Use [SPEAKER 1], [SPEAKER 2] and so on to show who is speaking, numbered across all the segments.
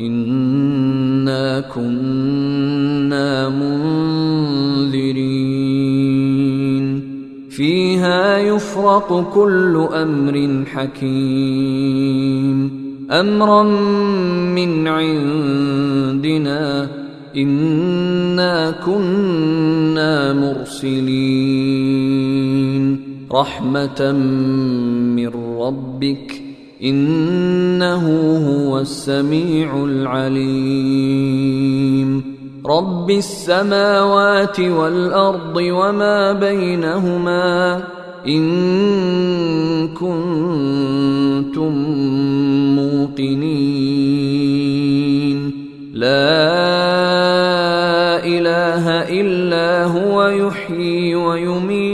[SPEAKER 1] انا كنا منذرين فيها يفرق كل أمر حكيم امرا من عندنا انا كنا مرسلين رحمه من ربك إنه هو السميع العليم. رب السماوات والأرض وما بينهما إن كنتم موقنين. لا إله إلا هو يحيي ويميت.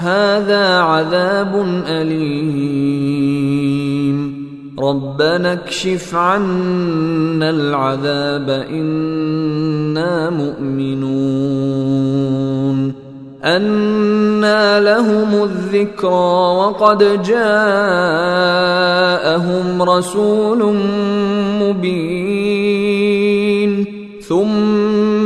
[SPEAKER 1] هذا عذاب أليم. ربنا اكشف عنا العذاب إنا مؤمنون. أنى لهم الذكرى وقد جاءهم رسول مبين. ثم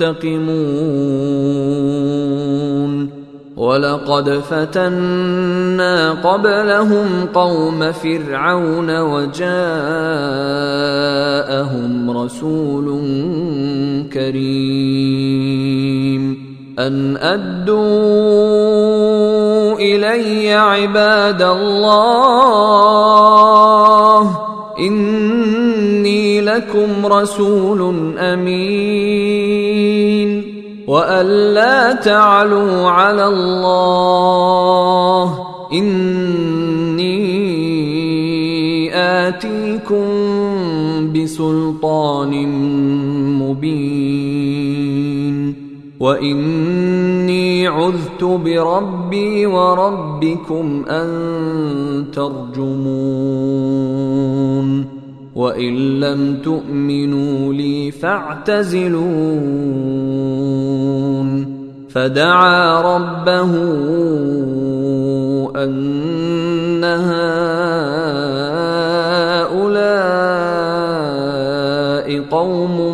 [SPEAKER 1] منتقمون ولقد فتنا قبلهم قوم فرعون وجاءهم رسول كريم. أن أدوا إلي عباد الله اني لكم رسول أمين وأن لا تعلوا على الله إني آتيكم بسلطان مبين وإني عذت بربي وربكم أن ترجمون وان لم تؤمنوا لي فاعتزلون فدعا ربه ان هؤلاء قوم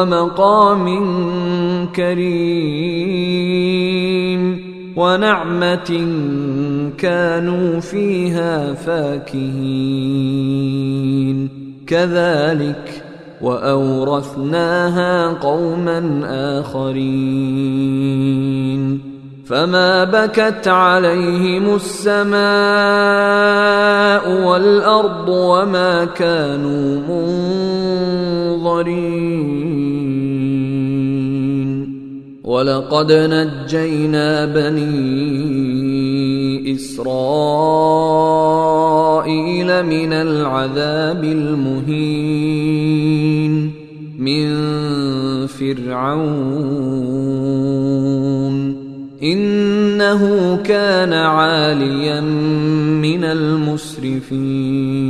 [SPEAKER 1] ومقام كريم ونعمة كانوا فيها فاكهين. كذلك وأورثناها قوما آخرين. فما بكت عليهم السماء والأرض وما كانوا منظرين. ولقد نجينا بني إسرائيل من العذاب المهين من فرعون إنه كان عاليا من المسرفين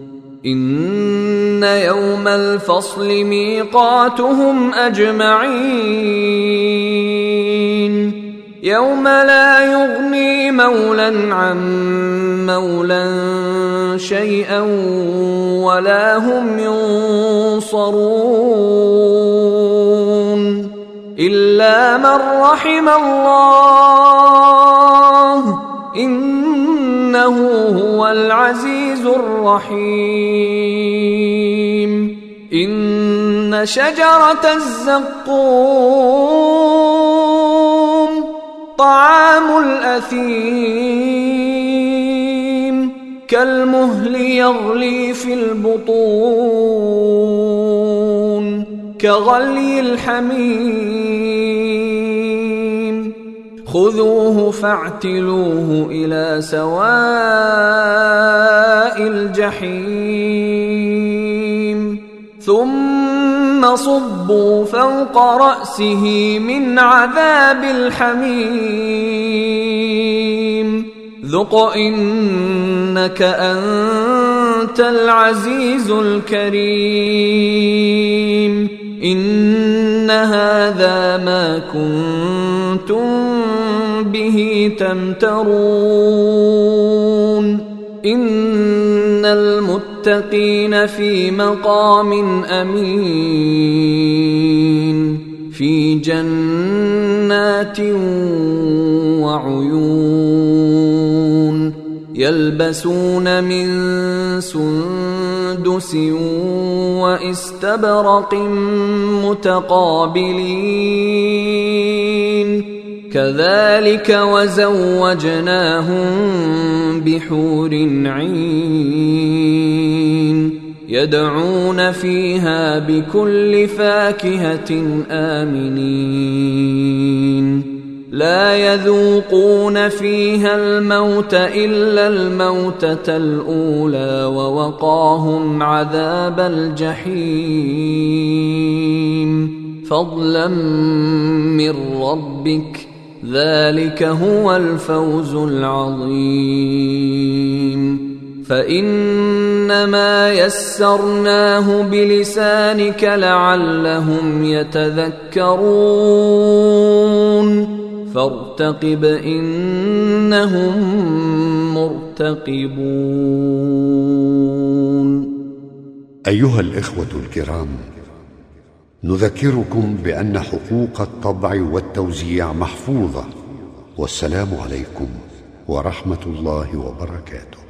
[SPEAKER 1] ان يوم الفصل ميقاتهم اجمعين يوم لا يغني مولى عن مولى شيئا ولا هم ينصرون الا من رحم الله إنه هو العزيز الرحيم. إن شجرة الزقوم طعام الأثيم كالمهل يغلي في البطون كغلي الحميم. خذوه فاعتلوه إلى سواء الجحيم. ثم صبوا فوق رأسه من عذاب الحميم. ذق إنك أنت العزيز الكريم. إن هذا ما كنتم به تمترون. إن المتقين في مقام أمين. في جنات وعيون. يلبسون من سندس واستبرق متقابلين. كذلك وزوجناهم بحور عين يدعون فيها بكل فاكهة آمنين. لا يذوقون فيها الموت إلا الموتة الأولى ووقاهم عذاب الجحيم. فضلا من ربك ذلك هو الفوز العظيم. فإنما يسرناه بلسانك لعلهم يتذكرون. فارتقب إنهم مرتقبون.
[SPEAKER 2] أيها الإخوة الكرام نذكركم بأن حقوق الطبع والتوزيع محفوظة. والسلام عليكم ورحمة الله وبركاته.